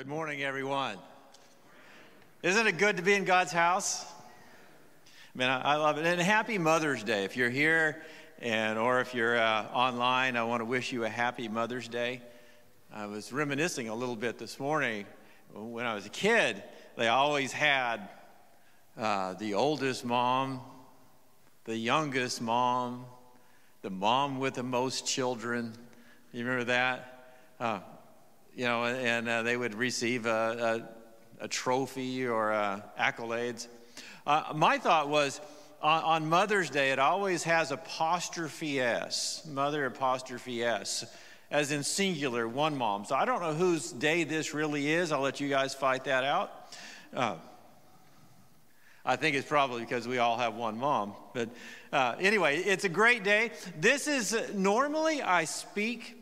Good morning, everyone. Isn't it good to be in God's house? I, I love it. And happy Mother's Day. If you're here and or if you're uh, online, I want to wish you a happy Mother's Day. I was reminiscing a little bit this morning. When I was a kid, they always had uh, the oldest mom, the youngest mom, the mom with the most children. You remember that? Uh, you know, and uh, they would receive a, a, a trophy or uh, accolades. Uh, my thought was on, on, Mother's Day, it always has apostrophe S, mother apostrophe S, as in singular, one mom. So I don't know whose day this really is. I'll let you guys fight that out. Uh, I think it's probably because we all have one mom. But uh, anyway, it's a great day. This is uh, normally I speak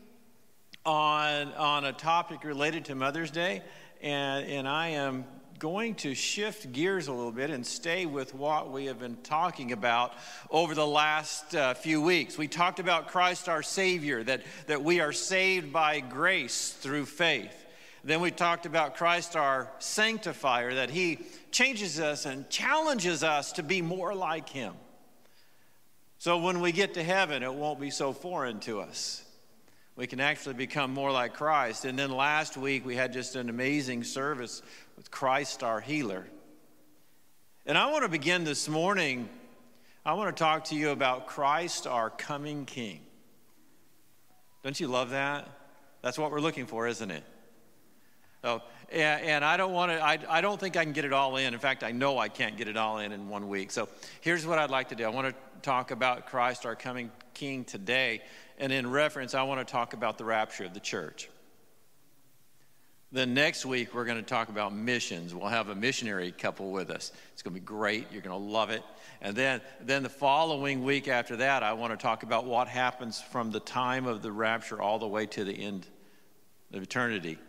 on, on a topic related to Mother's Day, and, and I am going to shift gears a little bit and stay with what we have been talking about over the last uh, few weeks. We talked about Christ our Savior, that, that we are saved by grace through faith. Then we talked about Christ our sanctifier, that he changes us and challenges us to be more like him. So when we get to heaven, it won't be so foreign to us we can actually become more like Christ. And then last week, we had just an amazing service with Christ our healer. And I want to begin this morning, I want to talk to you about Christ our coming King. Don't you love that? That's what we're looking for, isn't it? Oh, and, and I don't want to, I, I don't think I can get it all in. In fact, I know I can't get it all in in one week. So here's what I'd like to do I want to talk about Christ our coming King today. And in reference, I want to talk about the rapture of the church. Then next week, we're going to talk about missions. We'll have a missionary couple with us. It's going to be great. You're going to love it. And then, then the following week after that, I want to talk about what happens from the time of the rapture all the way to the end of eternity.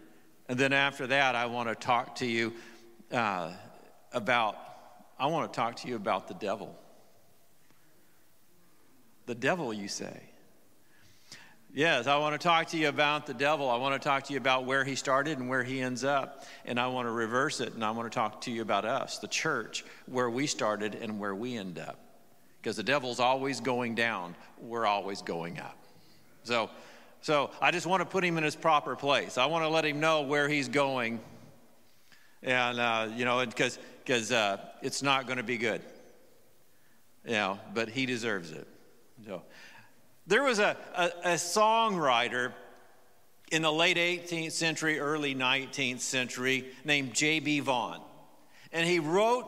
And then after that, I want to talk to you uh, about, I want to talk to you about the devil. The devil, you say. Yes, I want to talk to you about the devil. I want to talk to you about where he started and where he ends up. And I want to reverse it and I want to talk to you about us, the church, where we started and where we end up. Because the devil's always going down, we're always going up. So, so I just want to put him in his proper place. I want to let him know where he's going. And, uh, you know, because because uh, it's not going to be good. You know, but he deserves it. So, there was a, a, a songwriter in the late 18th century, early 19th century named J.B. Vaughn. And he wrote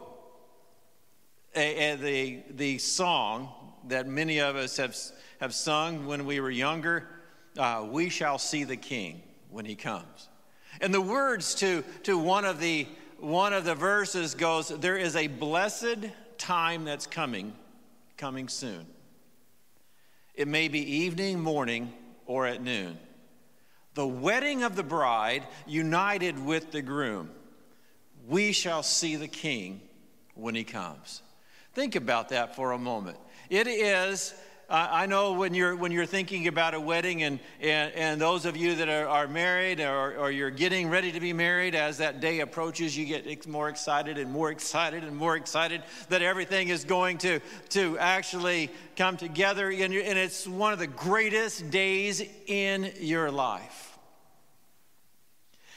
a, a, the, the song that many of us have, have sung when we were younger uh, We Shall See the King when He Comes. And the words to, to one, of the, one of the verses goes, There is a blessed time that's coming, coming soon. It may be evening, morning, or at noon. The wedding of the bride united with the groom. We shall see the king when he comes. Think about that for a moment. It is I know when you're, when you're thinking about a wedding, and, and, and those of you that are, are married or, or you're getting ready to be married, as that day approaches, you get more excited and more excited and more excited that everything is going to, to actually come together. And, and it's one of the greatest days in your life.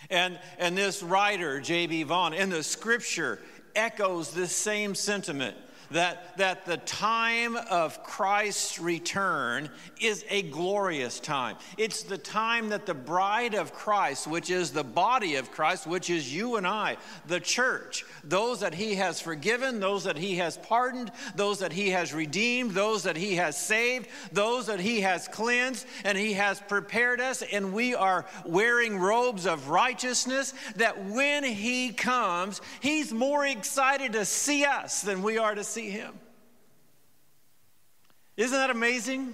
And, and this writer, J.B. Vaughn, in the scripture echoes this same sentiment that, that the time of Christ's return is a glorious time. It's the time that the bride of Christ, which is the body of Christ, which is you and I, the church, those that he has forgiven, those that he has pardoned, those that he has redeemed, those that he has saved, those that he has cleansed, and he has prepared us, and we are wearing robes of righteousness, that when he comes, he's more excited to see us than we are to see see him. Isn't that amazing?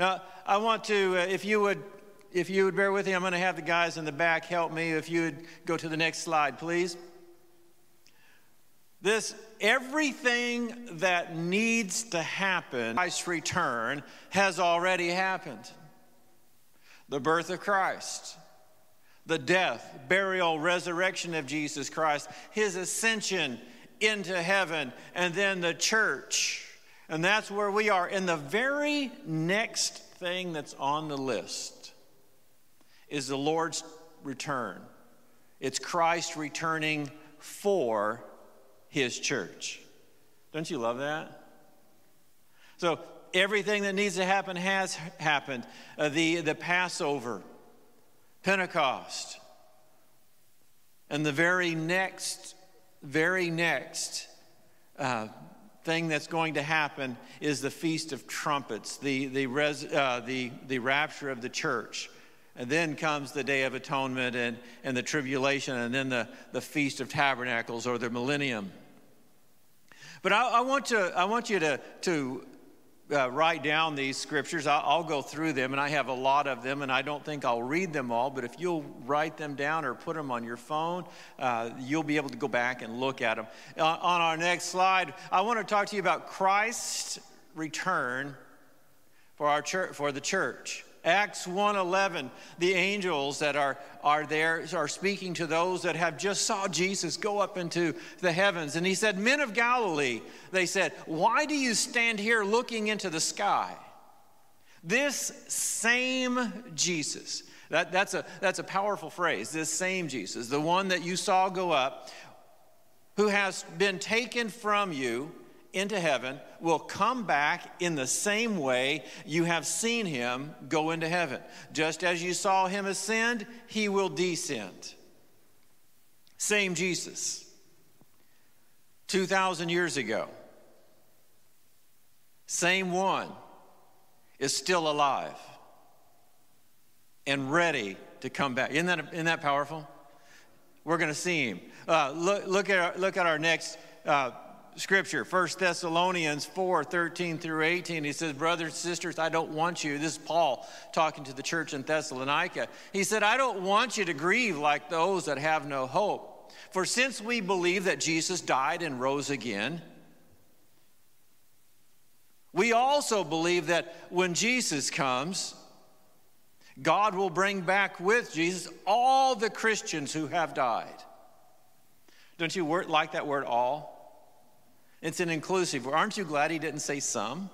Now, I want to, uh, if you would, if you would bear with me, I'm going to have the guys in the back help me. If you would go to the next slide, please. This everything that needs to happen, Christ's return, has already happened. The birth of Christ, the death, burial, resurrection of Jesus Christ, his ascension into heaven, and then the church. And that's where we are. And the very next thing that's on the list is the Lord's return. It's Christ returning for his church. Don't you love that? So, everything that needs to happen has happened. Uh, the, the Passover, Pentecost, and the very next, very next uh, thing that's going to happen is the Feast of Trumpets, the, the, res, uh, the, the rapture of the church. And then comes the Day of Atonement and, and the tribulation, and then the, the Feast of Tabernacles or the millennium. But I, I want, to, I want you to, to uh, write down these scriptures. I'll, I'll, go through them, and I have a lot of them, and I don't think I'll read them all. But if you'll write them down or put them on your phone, uh, you'll be able to go back and look at them. Uh, on our next slide, I want to talk to you about Christ's return for our church, for the church. Acts 1:11, the angels that are, are there are speaking to those that have just saw Jesus go up into the heavens. And he said, Men of Galilee, they said, why do you stand here looking into the sky? This same Jesus, that, that's, a, that's a powerful phrase, this same Jesus, the one that you saw go up, who has been taken from you into heaven will come back in the same way you have seen him go into heaven. Just as you saw him ascend, he will descend. Same Jesus. 2,000 years ago. Same one is still alive and ready to come back. Isn't that, isn't that powerful? We're going to see him. Uh, look, look, at our, look at our next uh, scripture, 1 Thessalonians 4 13 through 18. He says, Brothers and sisters, I don't want you. This is Paul talking to the church in Thessalonica. He said, I don't want you to grieve like those that have no hope. For since we believe that Jesus died and rose again, we also believe that when Jesus comes, God will bring back with Jesus all the Christians who have died. Don't you like that word all? It's an inclusive. Aren't you glad he didn't say some?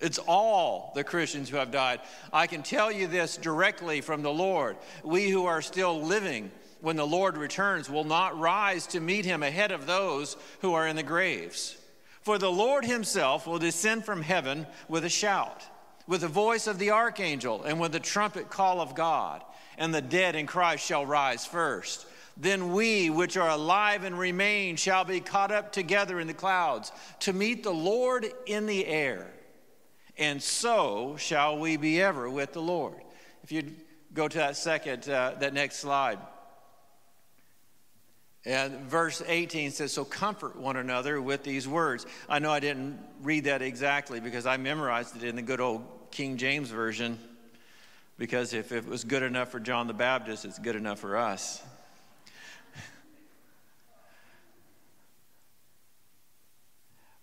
It's all the Christians who have died. I can tell you this directly from the Lord. We who are still living when the Lord returns will not rise to meet him ahead of those who are in the graves. For the Lord himself will descend from heaven with a shout, with the voice of the archangel, and with the trumpet call of God, and the dead in Christ shall rise first. Then we, which are alive and remain, shall be caught up together in the clouds to meet the Lord in the air. And so shall we be ever with the Lord. If you go to that second, uh, that next slide. And verse 18 says, So comfort one another with these words. I know I didn't read that exactly because I memorized it in the good old King James Version. Because if it was good enough for John the Baptist, it's good enough for us.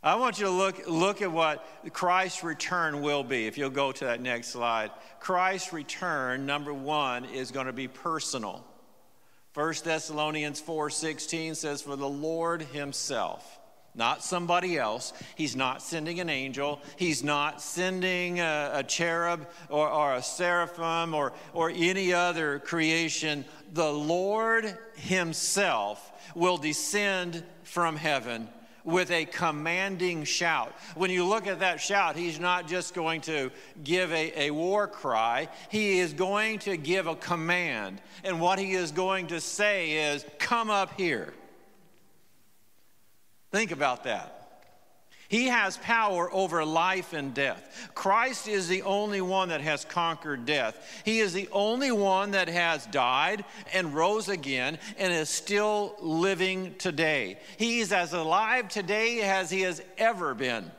I want you to look, look at what Christ's return will be. If you'll go to that next slide. Christ's return, number one, is going to be personal. 1 Thessalonians 4:16 says, For the Lord Himself, not somebody else. He's not sending an angel. He's not sending a, a cherub or, or a seraphim or, or any other creation. The Lord Himself will descend from heaven with a commanding shout. When you look at that shout, he's not just going to give a, a war cry, he is going to give a command. And what he is going to say is, Come up here. Think about that. He has power over life and death. Christ is the only one that has conquered death. He is the only one that has died and rose again and is still living today. He is as alive today as he has ever been.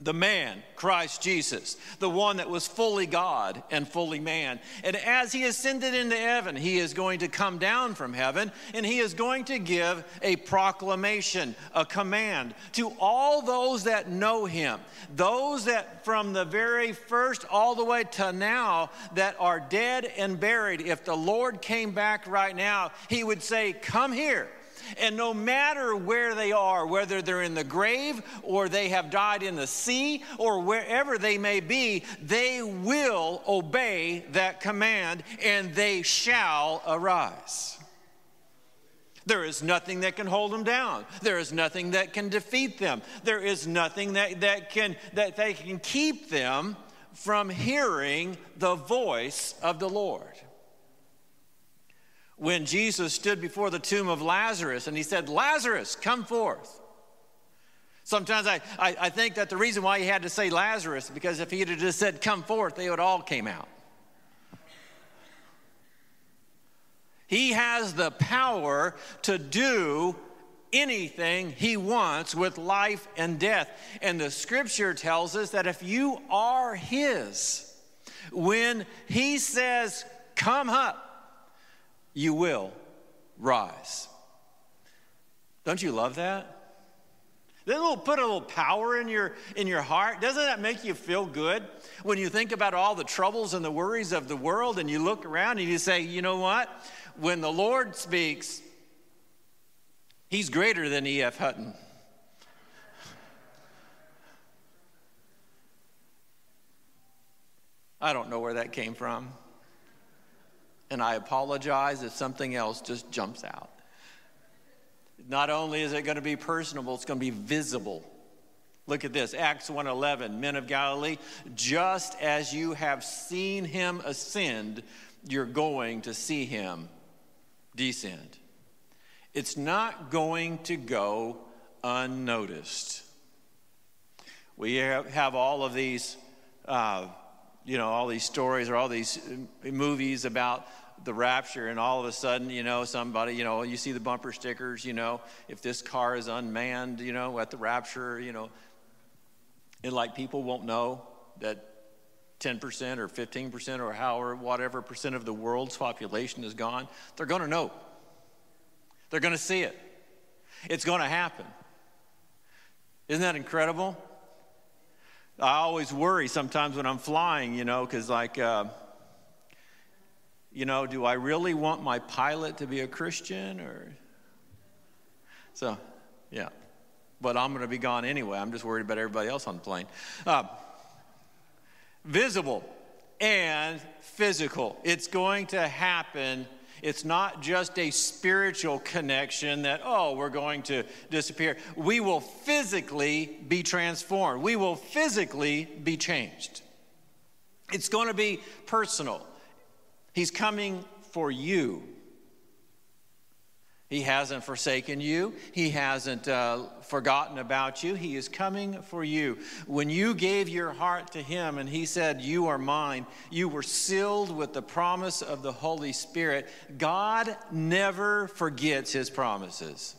The man, Christ Jesus, the one that was fully God and fully man. And as he ascended into heaven, he is going to come down from heaven and he is going to give a proclamation, a command to all those that know him, those that from the very first all the way to now that are dead and buried. If the Lord came back right now, he would say, Come here. And no matter where they are, whether they're in the grave or they have died in the sea or wherever they may be, they will obey that command and they shall arise. There is nothing that can hold them down. There is nothing that can defeat them. There is nothing that, that, can, that they can keep them from hearing the voice of the Lord when Jesus stood before the tomb of Lazarus and he said, Lazarus, come forth. Sometimes I, I, I, think that the reason why he had to say Lazarus, because if he had just said, come forth, they would all came out. He has the power to do anything he wants with life and death. And the scripture tells us that if you are his, when he says, come up, you will rise. Don't you love that? Doesn't it put a little power in your, in your heart? Doesn't that make you feel good when you think about all the troubles and the worries of the world and you look around and you say, you know what? When the Lord speaks, He's greater than E.F. Hutton. I don't know where that came from and I apologize if something else just jumps out. Not only is it going to be personable, it's going to be visible. Look at this, Acts 1:11, men of Galilee, just as you have seen him ascend, you're going to see him descend. It's not going to go unnoticed. We have all of these, uh, you know, all these stories or all these uh, movies about the rapture and all of a sudden you know somebody you know you see the bumper stickers you know if this car is unmanned you know at the rapture you know and like people won't know that 10% or 15% or however whatever percent of the world's population is gone they're going to know. They're going to see it. It's going to happen. Isn't that incredible i always worry sometimes when i'm flying you know because like uh, you know, do I really want my pilot to be a Christian or? So, yeah. But I'm going to be gone anyway. I'm just worried about everybody else on the plane. Uh, visible and physical. It's going to happen. It's not just a spiritual connection that, oh, we're going to disappear. We will physically be transformed, we will physically be changed. It's going to be personal. He's coming for you. He hasn't forsaken you. He hasn't uh, forgotten about you. He is coming for you. When you gave your heart to Him and He said, You are mine, you were sealed with the promise of the Holy Spirit. God never forgets His promises.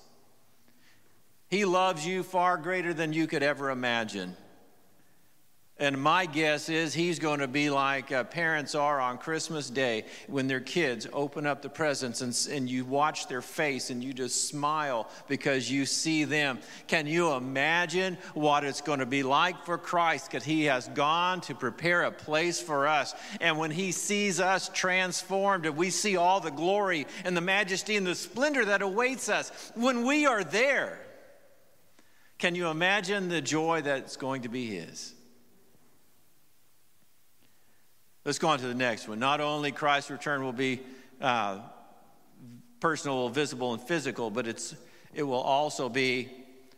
He loves you far greater than you could ever imagine. And my guess is he's going to be like uh, parents are on Christmas Day when their kids open up the presents and, and you watch their face and you just smile because you see them. Can you imagine what it's going to be like for Christ? Because he has gone to prepare a place for us. And when he sees us transformed and we see all the glory and the majesty and the splendor that awaits us, when we are there, can you imagine the joy that's going to be his? Let's go on to the next one. Not only Christ's return will be uh, personal, visible, and physical, but it's, it will also be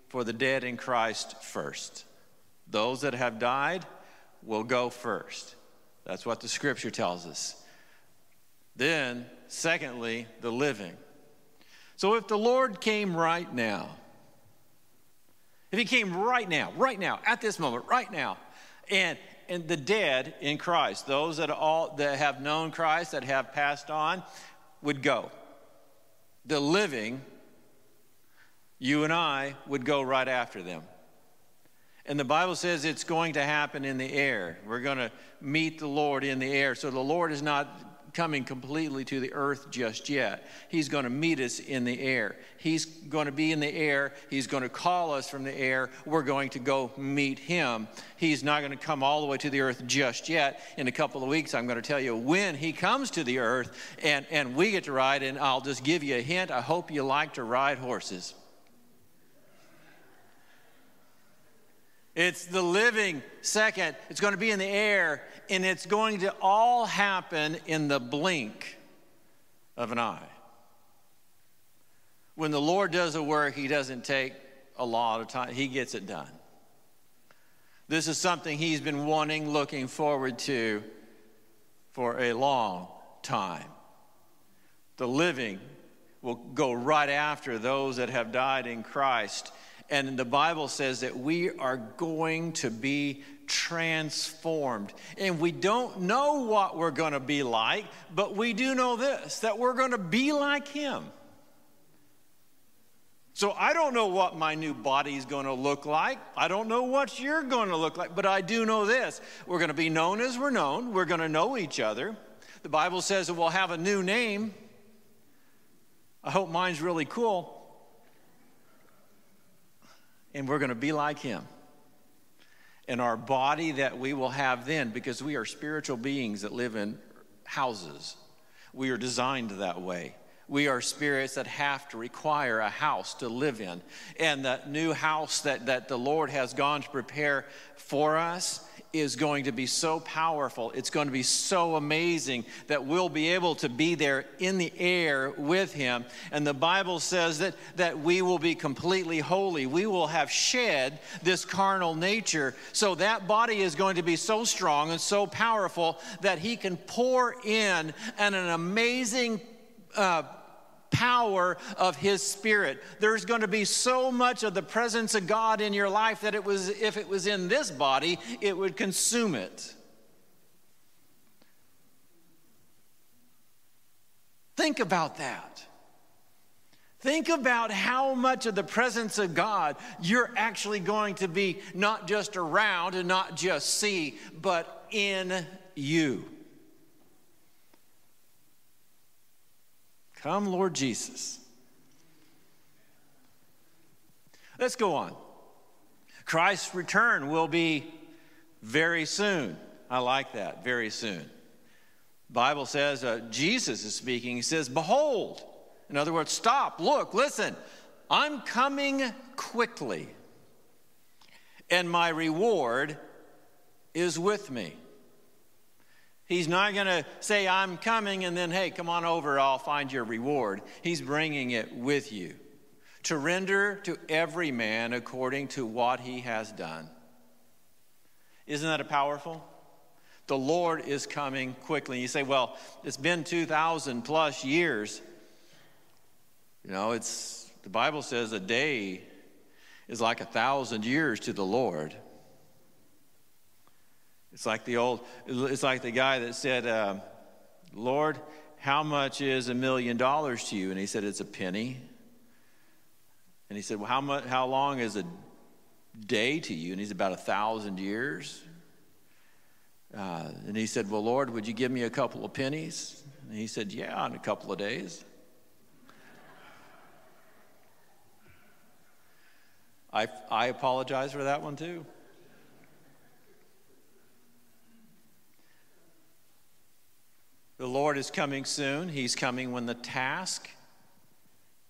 for the dead in Christ first. Those that have died will go first. That's what the scripture tells us. Then, secondly, the living. So if the Lord came right now, if he came right now, right now, at this moment, right now, and and the dead in Christ, those that all that have known Christ, that have passed on, would go. The living, you and I, would go right after them. And the Bible says it's going to happen in the air. We're going to meet the Lord in the air. So the Lord is not coming completely to the earth just yet. He's going to meet us in the air. He's going to be in the air. He's going to call us from the air. We're going to go meet him. He's not going to come all the way to the earth just yet. In a couple of weeks, I'm going to tell you when he comes to the earth and, and we get to ride. And I'll just give you a hint. I hope you like to ride horses. It's the living second. It's going to be in the air, and it's going to all happen in the blink of an eye. When the Lord does a work, He doesn't take a lot of time, He gets it done. This is something He's been wanting, looking forward to for a long time. The living will go right after those that have died in Christ and the Bible says that we are going to be transformed. And we don't know what we're going to be like, but we do know this that we're going to be like Him. So I don't know what my new body is going to look like. I don't know what you're going to look like, but I do know this. We're going to be known as we're known. We're going to know each other. The Bible says that we'll have a new name. I hope mine's really cool and we're going to be like him. And our body that we will have then, because we are spiritual beings that live in houses, we are designed that way. We are spirits that have to require a house to live in. And the new house that, that the Lord has gone to prepare for us is going to be so powerful. It's going to be so amazing that we'll be able to be there in the air with him. And the Bible says that, that we will be completely holy. We will have shed this carnal nature. So that body is going to be so strong and so powerful that he can pour in an, an amazing uh, power of his spirit. There's going to be so much of the presence of God in your life that it was if it was in this body, it would consume it. Think about that. Think about how much of the presence of God you're actually going to be not just around and not just see, but in you. Come, Lord Jesus. Let's go on. Christ's return will be very soon. I like that, very soon. Bible says uh, Jesus is speaking. He says, "Behold." In other words, stop, look, listen. I'm coming quickly, and my reward is with me. He's not going to say, I'm coming, and then, hey, come on over, I'll find your reward. He's bringing it with you to render to every man according to what he has done. Isn't that a powerful? The Lord is coming quickly. You say, well, it's been 2,000 plus years. You know, it's the Bible says a day is like a thousand years to the Lord. It's like the old, it's like the guy that said, uh, Lord, how much is a million dollars to you? And he said, It's a penny. And he said, Well, how, much, how long is a day to you? And he's about a thousand years. Uh, and he said, Well, Lord, would you give me a couple of pennies? And he said, Yeah, in a couple of days. I, I apologize for that one too. The Lord is coming soon. He's coming when the task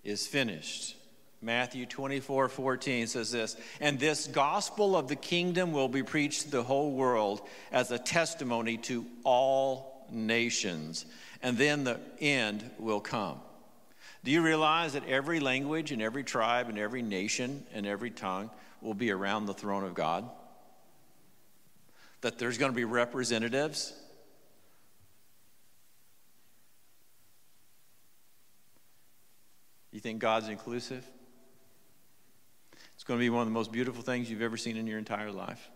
is finished. Matthew 24, 14 says this, and this gospel of the kingdom will be preached to the whole world as a testimony to all nations, and then the end will come. Do you realize that every language and every tribe and every nation and every tongue will be around the throne of God? That there's going to be representatives You think God's inclusive? It's going to be one of the most beautiful things you've ever seen in your entire life.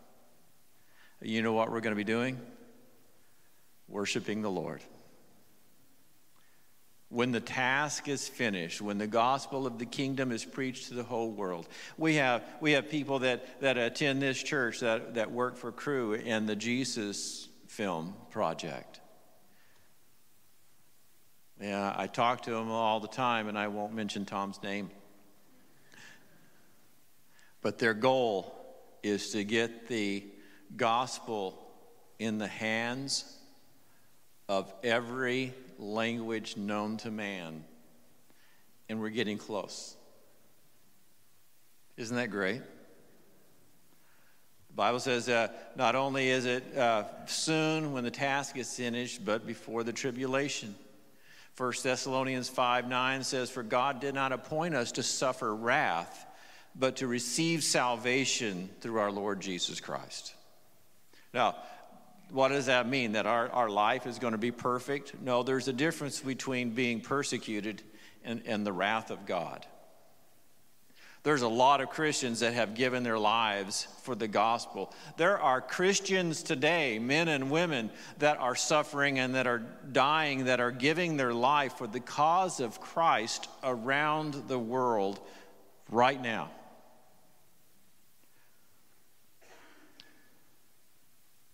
You know what we're going to be doing? Worshiping the Lord. when the task is finished, when the gospel of the kingdom is preached to the whole world. We have, we have people that, that attend this church that, that work for Cru and the Jesus Film Project. Yeah, I talk to them all the time, and I won't mention Tom's name. But their goal is to get the gospel in the hands of every language known to man. And we're getting close. Isn't that great? The Bible says uh, not only is it uh, soon when the task is finished, but before the tribulation. 1 Thessalonians 5 9 says, For God did not appoint us to suffer wrath, but to receive salvation through our Lord Jesus Christ. Now, what does that mean? That our, our life is going to be perfect? No, there's a difference between being persecuted and, and the wrath of God. There's a lot of Christians that have given their lives for the gospel. There are Christians today, men and women, that are suffering and that are dying, that are giving their life for the cause of Christ around the world right now.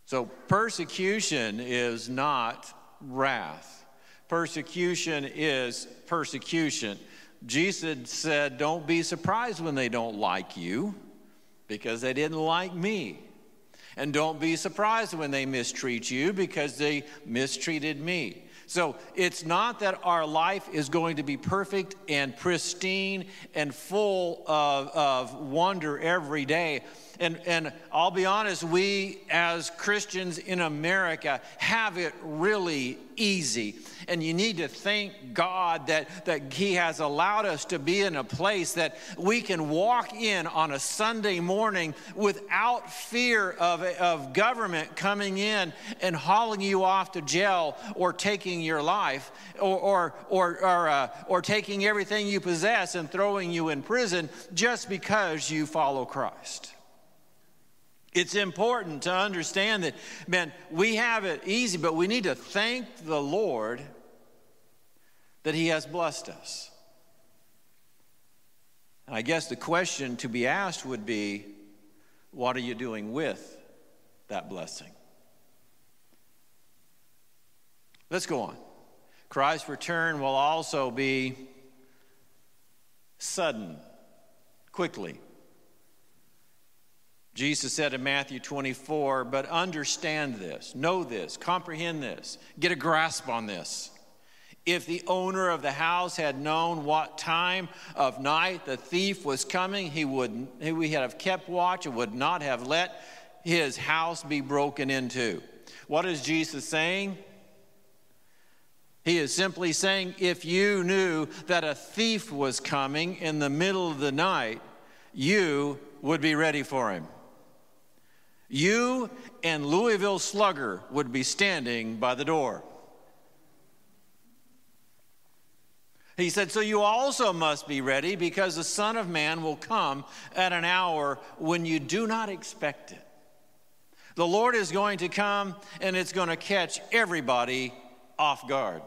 So, persecution is not wrath. Persecution is persecution. Jesus said, Don't be surprised when they don't like you, because they didn't like me. And don't be surprised when they mistreat you, because they mistreated me. So it's not that our life is going to be perfect and pristine and full of, of wonder every day. And, and I'll be honest, we as Christians in America have it really easy. And you need to thank God that, that He has allowed us to be in a place that we can walk in on a Sunday morning without fear of, of government coming in and hauling you off to jail or taking your life or, or, or, or, uh, or taking everything you possess and throwing you in prison just because you follow Christ. It's important to understand that, man, we have it easy, but we need to thank the Lord that He has blessed us. And I guess the question to be asked would be what are you doing with that blessing? Let's go on. Christ's return will also be sudden, quickly. Jesus said in Matthew 24, but understand this, know this, comprehend this, get a grasp on this. If the owner of the house had known what time of night the thief was coming, he would he would have kept watch and would not have let his house be broken into. What is Jesus saying? He is simply saying, if you knew that a thief was coming in the middle of the night, you would be ready for him. You and Louisville Slugger would be standing by the door. He said, So you also must be ready because the Son of Man will come at an hour when you do not expect it. The Lord is going to come and it's going to catch everybody off guard.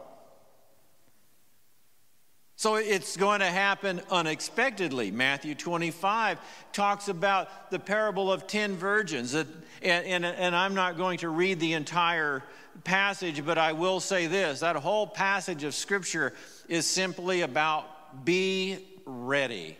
So it's going to happen unexpectedly. Matthew 25 talks about the parable of 10 virgins. and, and, and, I'm not going to read the entire passage, but I will say this that whole passage of Scripture is simply about be ready.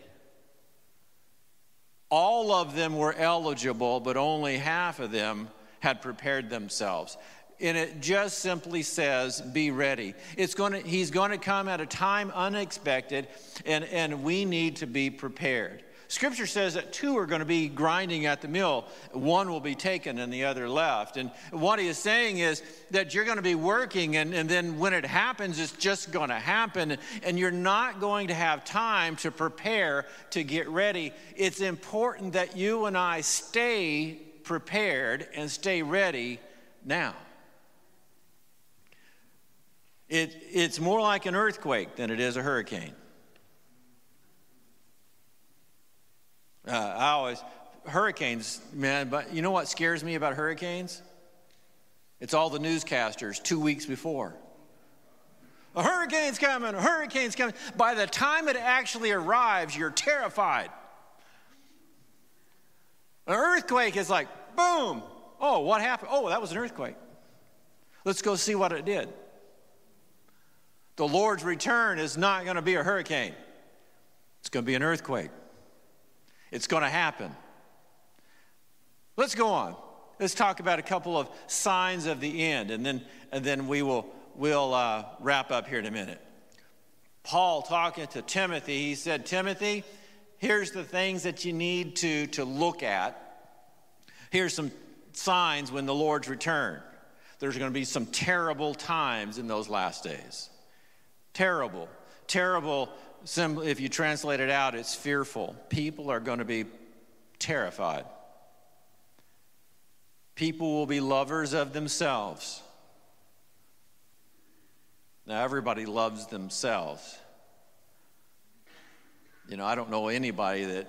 All of them were eligible, but only half of them had prepared themselves and it just simply says be ready. It's going to he's going to come at a time unexpected and and we need to be prepared. Scripture says that two are going to be grinding at the mill. One will be taken and the other left. And what he is saying is that you're going to be working and, and then when it happens it's just going to happen and you're not going to have time to prepare to get ready. It's important that you and i stay prepared and stay ready now it, it's more like an earthquake than it is a hurricane. Uh, I always, hurricanes, man, but you know what scares me about hurricanes? It's all the newscasters two weeks before. A hurricane's coming, a hurricane's coming. By the time it actually arrives, you're terrified. An earthquake is like, boom. Oh, what happened? Oh, that was an earthquake. Let's go see what it did. The Lord's return is not going to be a hurricane, it's going to be an earthquake. It's going to happen. Let's go on. Let's talk about a couple of signs of the end, and then, and then we will we'll, uh, wrap up here in a minute. Paul talking to Timothy, he said, Timothy, here's the things that you need to, to look at. Here's some signs when the Lord's return. There's going to be some terrible times in those last days. Terrible. Terrible, if you translate it out, it's fearful. People are going to be terrified. People will be lovers of themselves. Now, everybody loves themselves. You know, I don't know anybody that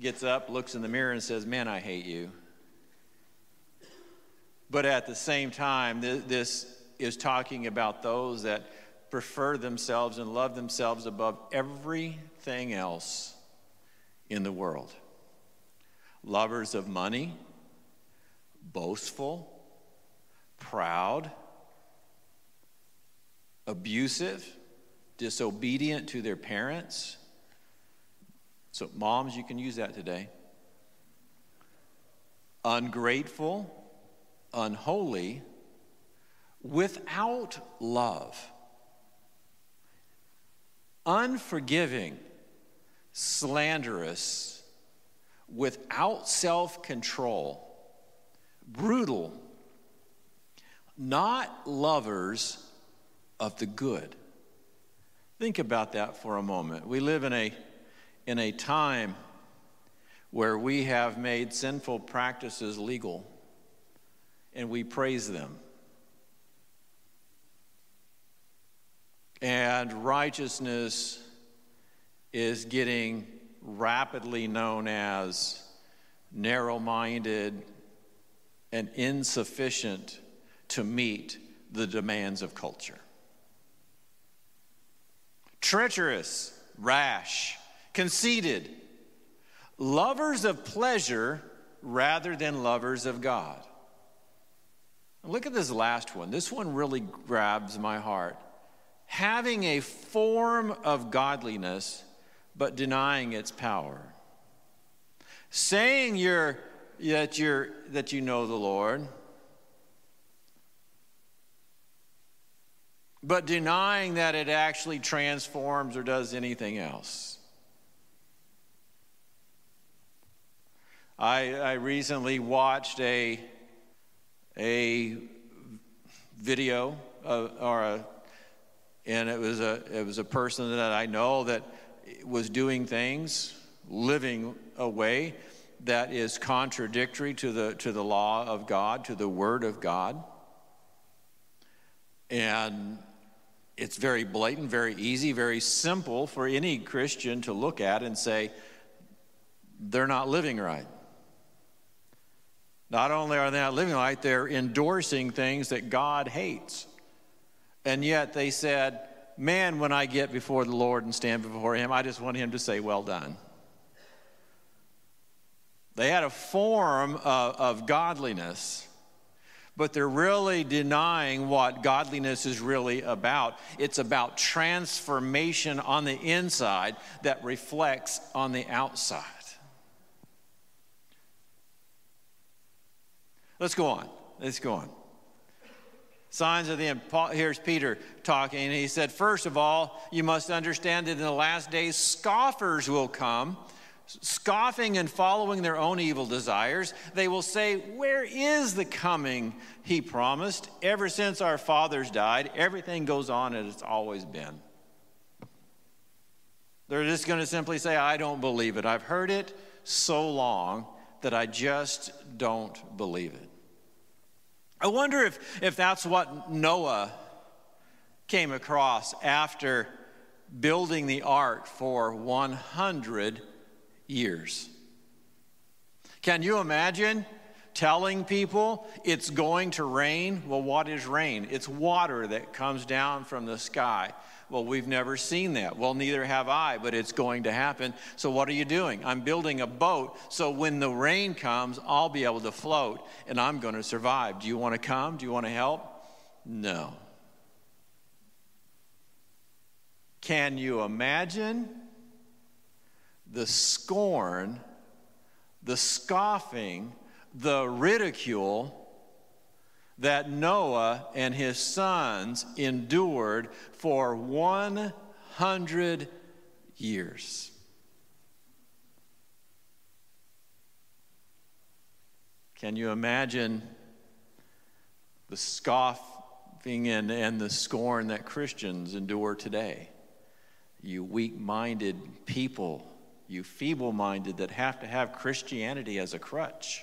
gets up, looks in the mirror, and says, Man, I hate you. But at the same time, this is talking about those that prefer themselves and love themselves above everything else in the world. Lovers of money, boastful, proud, abusive, disobedient to their parents. So, moms, you can use that today. Ungrateful, unholy, without love, unforgiving, slanderous, without self control, brutal, not lovers of the good. Think about that for a moment. We live in a, in a time where we have made sinful practices legal and we praise them. And righteousness is getting rapidly known as narrow minded and insufficient to meet the demands of culture. Treacherous, rash, conceited, lovers of pleasure rather than lovers of God. Look at this last one. This one really grabs my heart. Having a form of godliness, but denying its power. Saying you're, that, you're, that you know the Lord, but denying that it actually transforms or does anything else. I, I recently watched a a video of, or a, and it was a it was a person that I know that was doing things, living a way that is contradictory to the to the law of God, to the word of God. And it's very blatant, very easy, very simple for any Christian to look at and say, they're not living right. Not only are they not living right, they're endorsing things that God hates. And yet they said, Man, when I get before the Lord and stand before Him, I just want Him to say, Well done. They had a form of, of godliness, but they're really denying what godliness is really about. It's about transformation on the inside that reflects on the outside. Let's go on. Let's go on. Signs of the. Here's Peter talking, and he said, First of all, you must understand that in the last days, scoffers will come, scoffing and following their own evil desires. They will say, Where is the coming he promised? Ever since our fathers died, everything goes on as it's always been. They're just going to simply say, I don't believe it. I've heard it so long that I just don't believe it. I wonder if, if that's what Noah came across after building the ark for 100 years. Can you imagine telling people it's going to rain. Well, what is rain? It's water that comes down from the sky. Well, we've never seen that. Well, neither have I, but it's going to happen. So, what are you doing? I'm building a boat so when the rain comes, I'll be able to float and I'm going to survive. Do you want to come? Do you want to help? No. Can you imagine the scorn, the scoffing, the ridicule that Noah and his sons endured for 100 years. Can you imagine the scoffing and, and the scorn that Christians endure today? You weak minded people, you feeble minded that have to have Christianity as a crutch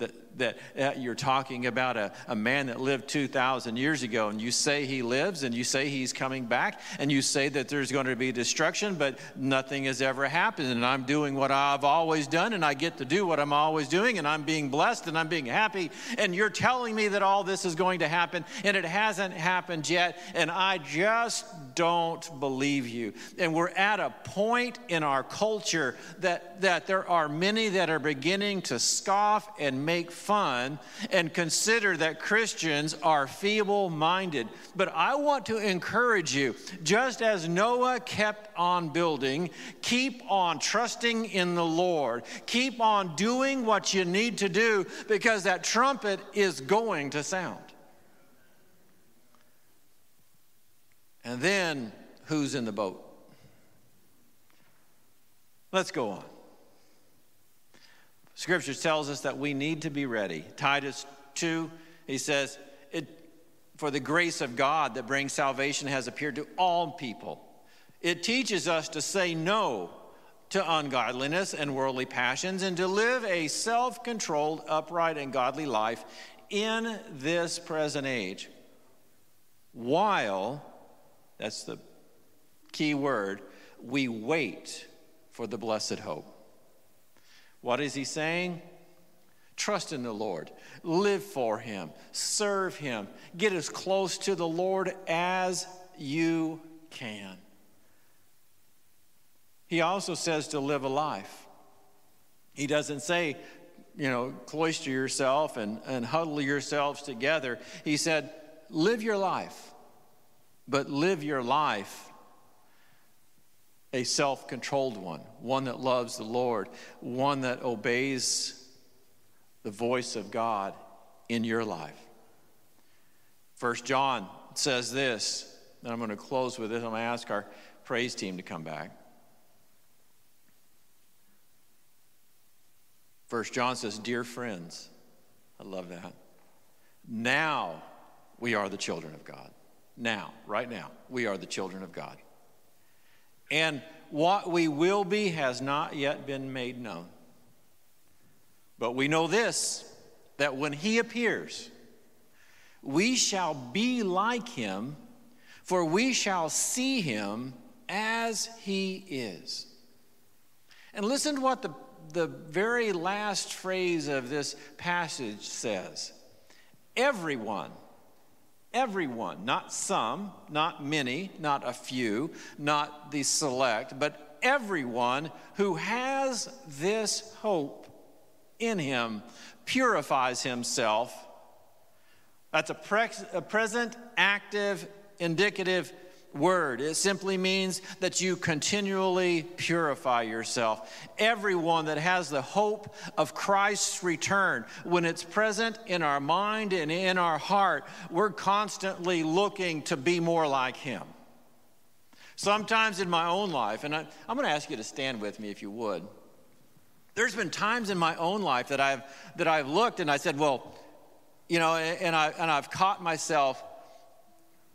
that, that uh, you're talking about a, a man that lived 2,000 years ago, and you say he lives, and you say he's coming back, and you say that there's going to be destruction, but nothing has ever happened, and I'm doing what I've always done, and I get to do what I'm always doing, and I'm being blessed, and I'm being happy, and you're telling me that all this is going to happen, and it hasn't happened yet, and I just don't believe you. And we're at a point in our culture that, that there are many that are beginning to scoff and make fun and consider that Christians are feeble minded. But I want to encourage you, just as Noah kept on building, keep on trusting in the Lord. Keep on doing what you need to do because that trumpet is going to sound. And then who's in the boat? Let's go on. Scripture tells us that we need to be ready. Titus 2, he says, it, For the grace of God that brings salvation has appeared to all people. It teaches us to say no to ungodliness and worldly passions and to live a self controlled, upright, and godly life in this present age. While, that's the key word, we wait for the blessed hope. What is he saying? Trust in the Lord, live for him, serve him, get as close to the Lord as you can. He also says to live a life. He doesn't say, you know, cloister yourself and, and huddle yourselves together. He said, live your life, but live your life a self controlled one, one that loves the Lord, one that obeys the voice of God in your life. First John says this, and I'm going to close with this. I'm going to ask our praise team to come back. First John says, Dear friends, I love that. Now we are the children of God. Now, right now, we are the children of God. And what we will be has not yet been made known. But we know this that when he appears, we shall be like him, for we shall see him as he is. And listen to what the, the very last phrase of this passage says Everyone Everyone, not some, not many, not a few, not the select, but everyone who has this hope in him purifies himself. That's a, pre- a present, active, indicative word. It simply means that you continually purify yourself. Everyone that has the hope of Christ's return, when it's present in our mind and in our heart, we're constantly looking to be more like Him. Sometimes in my own life, and I, am going to ask you to stand with me if you would. There's been times in my own life that I've, that I've looked and I said, well, you know, and, I, and I've caught myself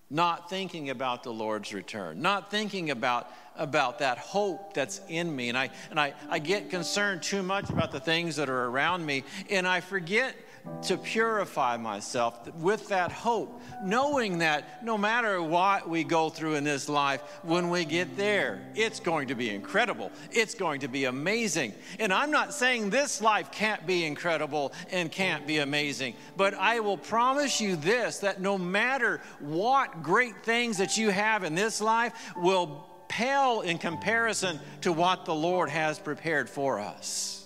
not thinking about the Lord's return, not thinking about, about that hope that's in me. And, I, and I, I get concerned too much about the things that are around me, and I forget to purify myself with that hope, knowing that no matter what we go through in this life, when we get there, it's going to be incredible. It's going to be amazing. And I'm not saying this life can't be incredible and can't be amazing, but I will promise you this that no matter what great things that you have in this life will pale in comparison to what the Lord has prepared for us.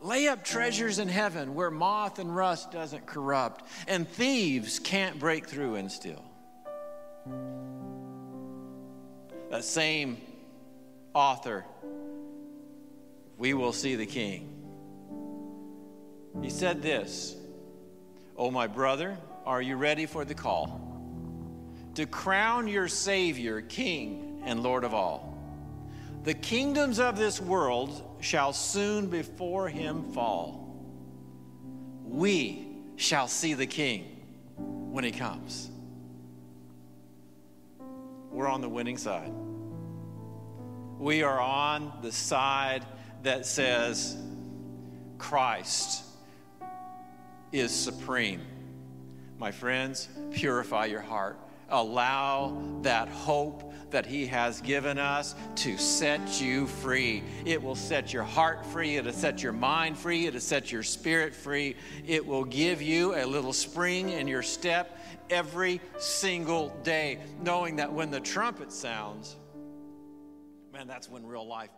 Lay up treasures in heaven where moth and rust doesn't corrupt and thieves can't break through and steal. That same author, we will see the king. He said this Oh, my brother, are you ready for the call? To crown your Savior, King and Lord of all. The kingdoms of this world shall soon before him fall. We shall see the king when he comes. We're on the winning side. We are on the side that says Christ is supreme. My friends, purify your heart. Allow that hope that He has given us to set you free. It will set your heart free, it'll set your mind free, it'll set your spirit free. It will give you a little spring in your step every single day, knowing that when the trumpet sounds, man, that's when real life